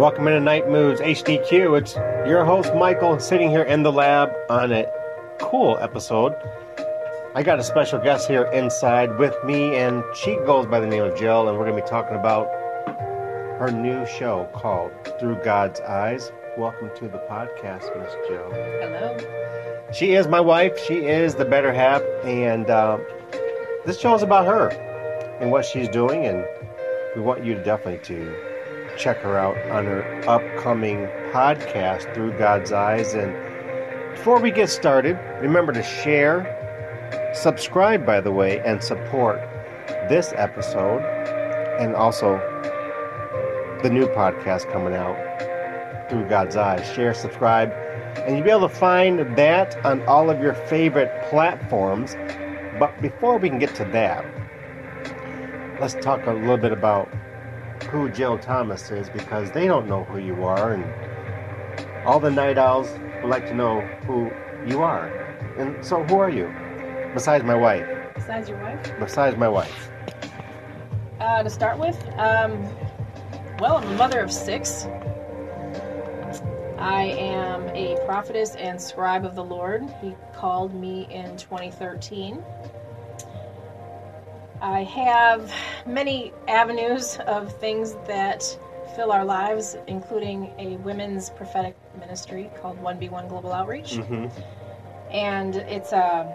Welcome into Nite Moodz HDQ. It's your host Michael sitting here in the lab on a cool episode. I got a special guest here inside with me, and she goes by the name of Jill, and we're going to be talking about her new show called Through God's Eyes. Welcome to the podcast, Miss Jill. Hello. She is my wife. She is the better half, and uh, this show is about her and what she's doing, and we want you to definitely to check her out on her upcoming podcast, Through God's Eyes. And before we get started, remember to share, subscribe, by the way, and support this episode, and also the new podcast coming out, Through God's Eyes. Share, subscribe, and you'll be able to find that on all of your favorite platforms. But before we can get to that, let's talk a little bit about who Jill Thomas is because they don't know who you are, and all the night owls would like to know who you are. And so, who are you? Besides my wife. Besides your wife? Besides my wife. Uh, to start with, um, well, I'm a mother of six. I am a prophetess and scribe of the Lord. He called me in 2013. I have many avenues of things that fill our lives, including a women's prophetic ministry called 1B1 Global Outreach. Mm-hmm. and it's uh,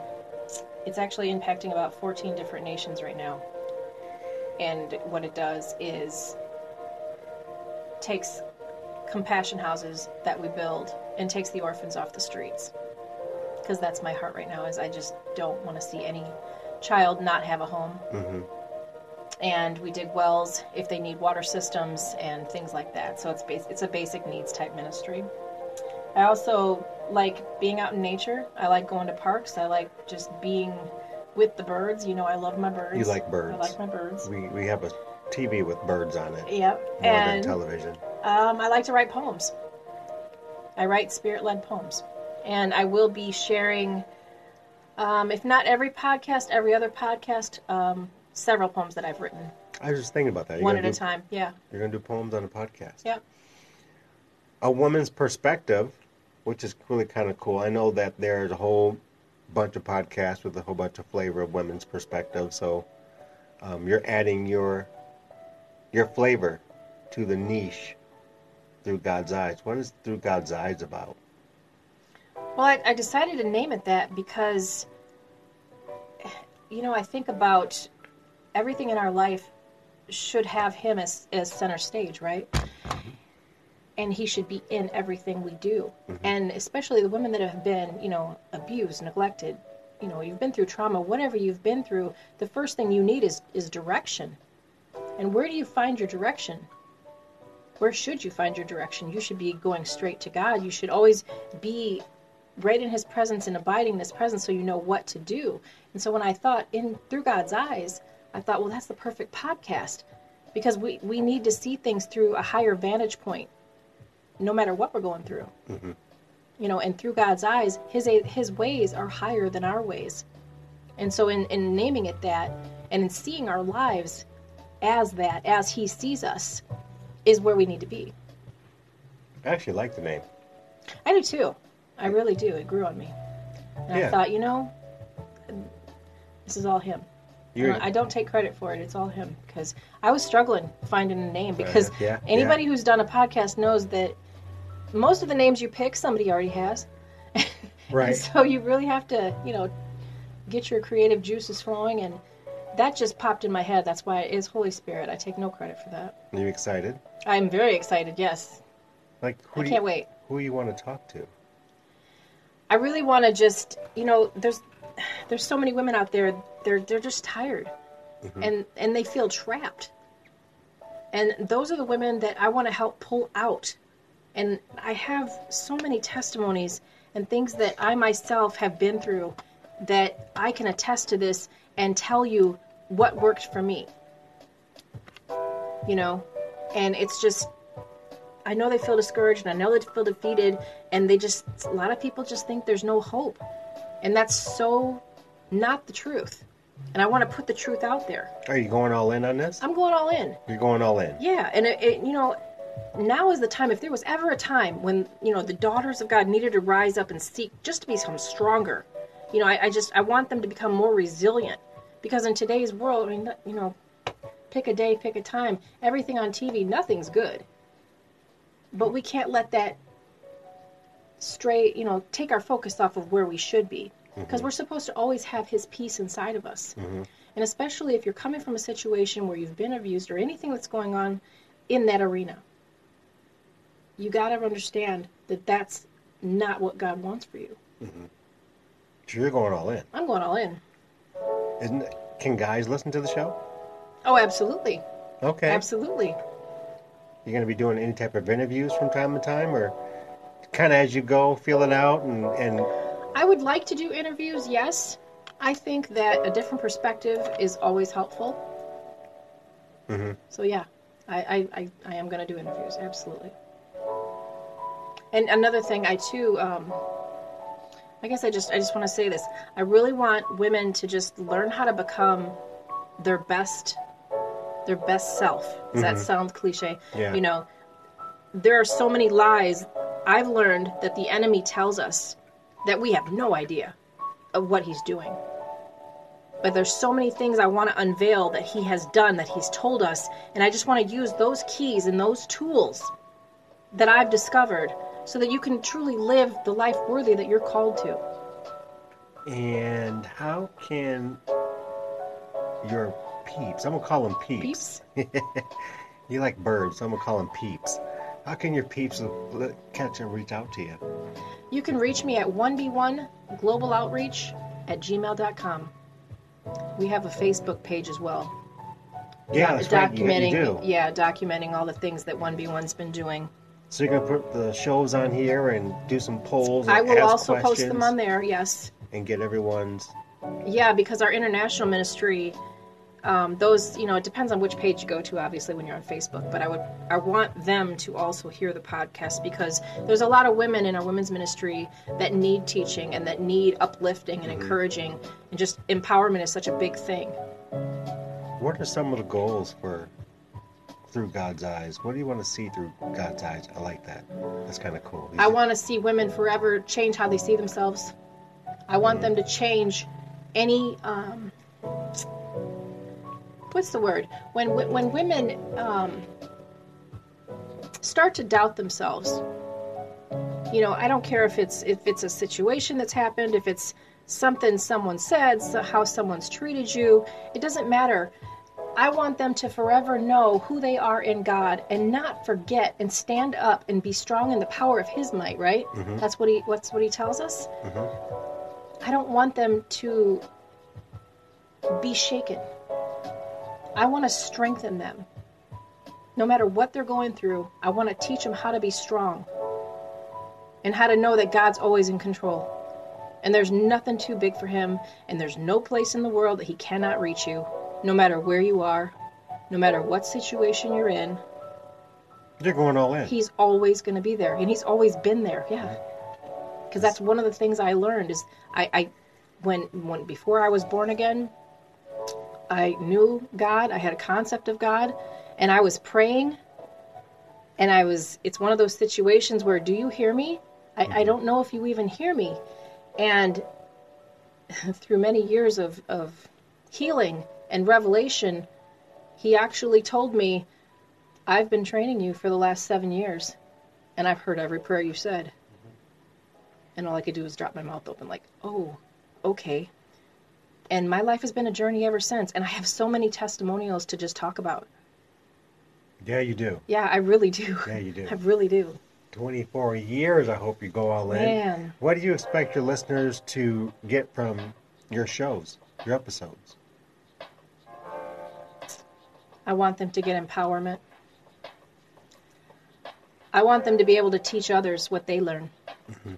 it's actually impacting about 14 different nations right now. And what it does is takes compassion houses that we build and takes the orphans off the streets. Because that's my heart right now is I just don't want to see any child not have a home. Mm-hmm. And we dig wells if they need water systems and things like that. So it's bas- it's a basic needs type ministry. I also like being out in nature. I like going to parks. I like just being with the birds. You know, I love my birds. You like birds. I like my birds. We, we have a TV with birds on it Yep. more and than television. um, I like to write poems. I write spirit led poems. And I will be sharing, um, if not every podcast, every other podcast, um, several poems that I've written, I was just thinking about that. You're one at gonna a time. Yeah. You're going to do poems on a podcast. Yep. a woman's perspective, which is really kind of cool. I know that there's a whole bunch of podcasts with a whole bunch of flavor of women's perspective. So um, you're adding your your flavor to the niche through God's eyes. What is through God's eyes about? Well, I, I decided to name it that because, you know, I think about everything in our life should have him as, as center stage, right? Mm-hmm. And he should be in everything we do. Mm-hmm. And especially the women that have been, you know, abused, neglected, you know, you've been through trauma, whatever you've been through, the first thing you need is, is direction. And where do you find your direction? Where should you find your direction? You should be going straight to God. You should always be right in his presence and abiding in his presence so you know what to do. And so when I thought in through God's eyes, I thought, well, that's the perfect podcast because we, we need to see things through a higher vantage point, no matter what we're going through. Mm-hmm. You know, and through God's eyes, his his ways are higher than our ways. And so in, in naming it that and in seeing our lives as that, as he sees us, is where we need to be. I actually like the name. I do too. I really do. It grew on me. And Yeah. I thought, you know, this is all him. You're, I don't take credit for it. It's all him because I was struggling finding a name because yeah, anybody yeah. who's done a podcast knows that most of the names you pick somebody already has. right. So you really have to, you know, get your creative juices flowing and that just popped in my head. That's why it is Holy Spirit. I take no credit for that. Are you excited? I'm very excited. Yes. Like who I can't you, wait. Who you want to talk to? I really want to just, you know, there's there's so many women out there. They're they're just tired, mm-hmm. and and they feel trapped. And those are the women that I want to help pull out. And I have so many testimonies and things that I myself have been through that I can attest to this and tell you what worked for me. You know, and it's just I know they feel discouraged and I know they feel defeated and they just a lot of people just think there's no hope. And that's so not the truth. And I want to put the truth out there. Are you going all in on this? I'm going all in. You're going all in. Yeah, and it, it, you know, now is the time. If there was ever a time when you know the daughters of God needed to rise up and seek just to become stronger, you know, I, I just I want them to become more resilient because in today's world, I mean, you know, pick a day, pick a time. Everything on TV, nothing's good. But we can't let that stray, you know, take our focus off of where we should be because mm-hmm. we're supposed to always have His peace inside of us. Mm-hmm. And especially if you're coming from a situation where you've been abused or anything that's going on in that arena, you got to understand that that's not what God wants for you. Mm-hmm. So you're going all in. I'm going all in. Isn't? Can guys listen to the show? Oh, absolutely. Okay. Absolutely. You're going to be doing any type of interviews from time to time, or kind of as you go, feel it out, and and I would like to do interviews, yes. I think that a different perspective is always helpful. Mm-hmm. So yeah, I, I, I, I am going to do interviews, absolutely. And another thing, I too, um, I guess I just I just want to say this. I really want women to just learn how to become their best, their best self. Does that mm-hmm. sound cliche? Yeah. You know, there are so many lies I've learned that the enemy tells us that we have no idea of what he's doing. But there's so many things I want to unveil that he has done, that he's told us, and I just want to use those keys and those tools that I've discovered so that you can truly live the life worthy that you're called to. and how can your peeps? I'm gonna call them peeps. Peeps? You like birds, so I'm gonna call them peeps. How can your peeps catch and reach out to you? You can reach me at 1b1 global outreach at gmail.com. We have a Facebook page as well. Yeah, that's right. Documenting do. yeah, documenting all the things that 1b1's been doing. So you're gonna put the shows on here and do some polls. And I will also post them on there, yes. and get everyone's. Yeah, because our international ministry, um, those you know, it depends on which page you go to, obviously, when you're on Facebook. But I would, I want them to also hear the podcast because there's a lot of women in our women's ministry that need teaching and that need uplifting and encouraging, and just empowerment is such a big thing. What are some of the goals for through God's eyes? What do you want to see through God's eyes? I like that. That's kind of cool. I want to see women forever change how they see themselves. I want them to change any um, what's the word when when women um, start to doubt themselves. You know, I don't care if it's if it's a situation that's happened, if it's something someone said, so how someone's treated you. It doesn't matter. I want them to forever know who they are in God and not forget and stand up and be strong in the power of His might. Right? That's what he. What's what he tells us. I don't want them to be shaken. I want to strengthen them. No matter what they're going through, I want to teach them how to be strong and how to know that God's always in control. And there's nothing too big for him, and there's no place in the world that he cannot reach you, no matter where you are, no matter what situation you're in. You're going all in. He's always going to be there, and he's always been there. Yeah. Because that's one of the things I learned is I, I when when before I was born again, I knew God. I had a concept of God, and I was praying. And I was. It's one of those situations where, do you hear me? I, I mm-hmm. don't know if you even hear me. And through many years of of healing and revelation, He actually told me, "I've been training you for the last seven years, and I've heard every prayer you said." Mm-hmm. And all I could do was drop my mouth open, like, "Oh, okay." And my life has been a journey ever since and i have so many testimonials to just talk about Yeah, you do. yeah i really do Yeah, you do. i really do 24 years. I hope you go all in. Man. What do you expect your listeners to get from your shows, your episodes? i want them to get empowerment i want them to be able to teach others what they learn mm-hmm.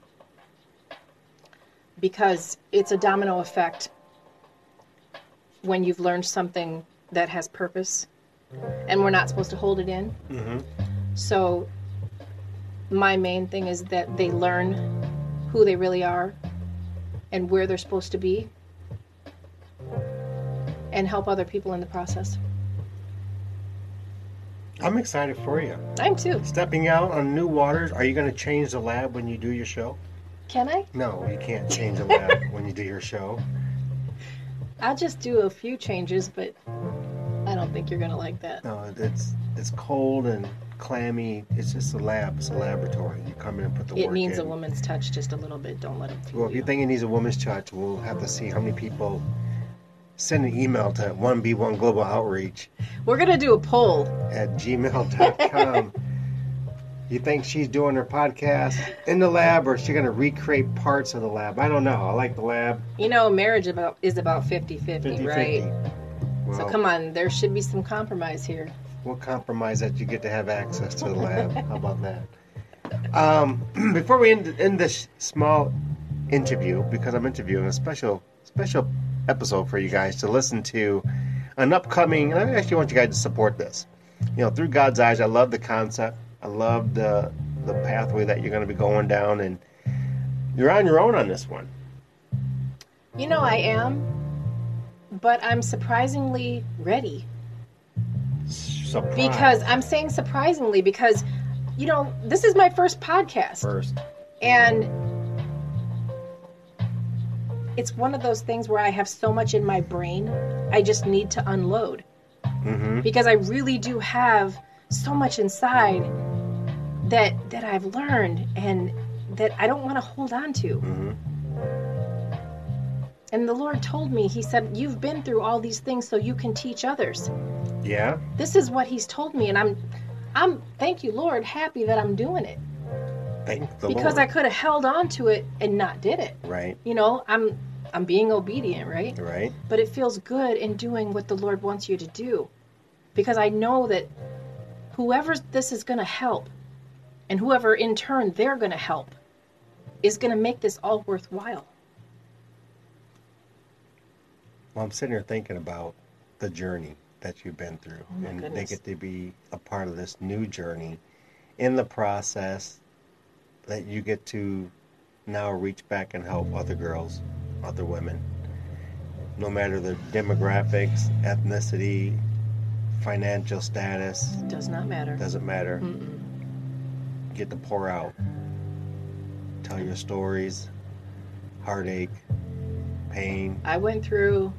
because it's a domino effect when you've learned something that has purpose and we're not supposed to hold it in Mm-hmm. So, my main thing is that they learn who they really are and where they're supposed to be and help other people in the process. I'm excited for you. I'm too. Stepping out on new waters. Are you going to change the lab when you do your show? Can I? No, you can't change the lab when you do your show. I'll just do a few changes, but I don't think you're gonna like that. No, it's it's cold and clammy. It's just a lab. It's a laboratory. You come in and put the It work needs in. a woman's touch just a little bit. Don't let it. Well, if you think it needs a woman's touch, we'll have to see how many people send an email to 1B1 Global Outreach We're gonna do a poll. at gmail.com. you think she's doing her podcast in the lab or is she going to recreate parts of the lab? I don't know. I like the lab. You know, marriage about is about 50-50, right? Well, So come on, there should be some compromise here. We'll compromise that you get to have access to the lab. How about that? Um, before we end, end this small interview, because I'm interviewing a special special episode for you guys to listen to an upcoming. And I actually want you guys to support this. You know, through God's eyes, I love the concept. I love the the pathway that you're going to be going down, and you're on your own on this one. You know, I am, but I'm surprisingly ready. Surprise. Because I'm saying surprisingly because, you know, this is my first podcast. first, And it's one of those things where I have so much in my brain, I just need to unload. Mm-hmm. Because I really do have so much inside that that I've learned and that I don't want to hold on to. hmm And the Lord told me, He said, You've been through all these things so you can teach others. yeah, This is what He's told me, and I'm I'm thank you, Lord, happy that I'm doing it. thank the Lord because I could have held on to it and not did it. right, You know, I'm I'm being obedient, right? right, But it feels good in doing what the Lord wants you to do. Because I know that whoever this is going to help and whoever in turn they're going to help is going to make this all worthwhile. Well, I'm sitting here thinking about the journey that you've been through, Oh and they get to be a part of this new journey. In the process, that you get to now reach back and help other girls, other women, no matter their demographics, ethnicity, financial status, Does not matter. doesn't matter. Mm-mm. Get to pour out, tell your stories, heartache, pain. I went through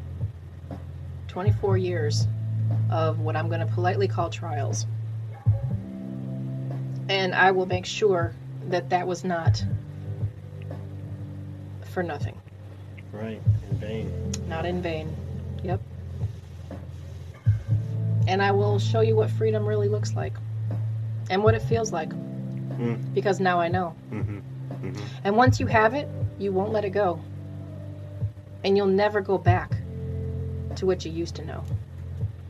24 years of what I'm going to politely call trials. And I will make sure that that was not for nothing, Right, in vain. not in vain. Yep. And I will show you what freedom really looks like and what it feels like Mm. because now I know. hmm hmm And once you have it, you won't let it go. And you'll never go back to what you used to know.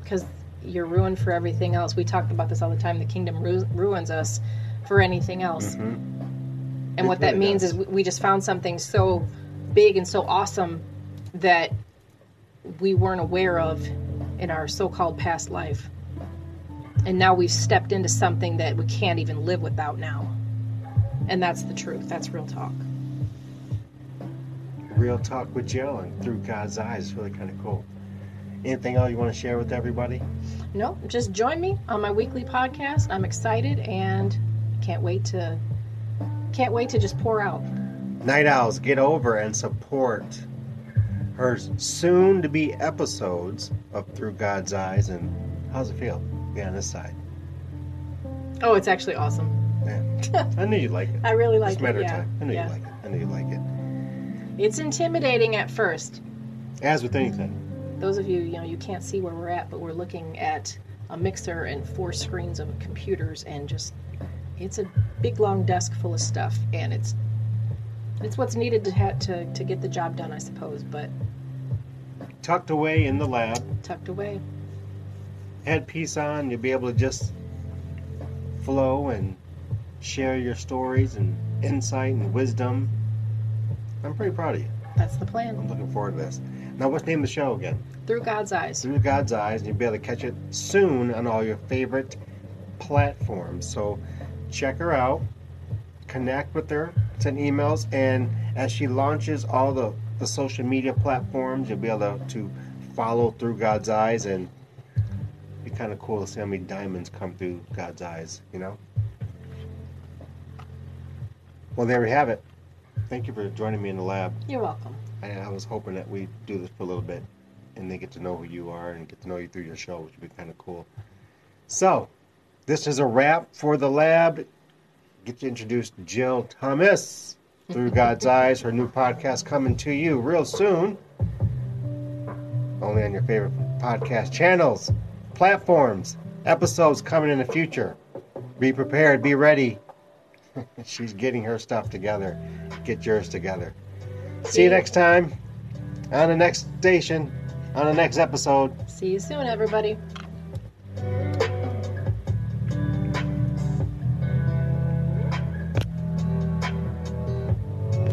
Because you're ruined for everything else. We talked about this all the time. The kingdom ru- ruins us for anything else. hmm And what that means is we- we just found something so big and so awesome that we weren't aware of in our so called past life. And now we've stepped into something that we can't even live without now. And that's the truth. That's real talk. Real talk with Jill and through God's eyes is really kind of cool. Anything else you want to share with everybody? No, just join me on my weekly podcast. I'm excited and can't wait to can't wait to just pour out. Night Owls, get over and support her soon to be episodes of Through God's Eyes. And how's it feel? Be on this side. Oh, it's actually awesome. Yeah. I knew you'd like it. I really like Just a matter it. of time. I knew yeah. you'd like it. I knew you'd like it. It's intimidating at first. As with anything. Those of you, you know, you can't see where we're at, but we're looking at a mixer and four screens of computers and just it's a big long desk full of stuff and it's it's what's needed to ha- to to get the job done, I suppose, but Tucked away in the lab, tucked away. Headpiece on, you'll be able to just flow and share your stories and insight and wisdom. I'm pretty proud of you. That's the plan. I'm looking forward to this. Now, what's the name of the show again? Through God's eyes. Through God's Eyes, and you'll be able to catch it soon on all your favorite platforms. So check her out, connect with her, send emails, and as she launches all the, the social media platforms, you'll be able to, to follow Through God's Eyes and be kind of cool to see how many diamonds come through God's eyes, you know? Well, there we have it. Thank you for joining me in the lab. You're welcome. I, I was hoping that we'd do this for a little bit and they get to know who you are and get to know you through your show, which would be kind of cool. So, this is a wrap for the lab. Get to introduce Jill Thomas through God's Eyes, her new podcast coming to you real soon. Only on your favorite podcast channels, platforms, episodes coming in the future. Be prepared, be ready. She's getting her stuff together. Get yours together. See you next time on the next station, on the next episode. See you soon, everybody.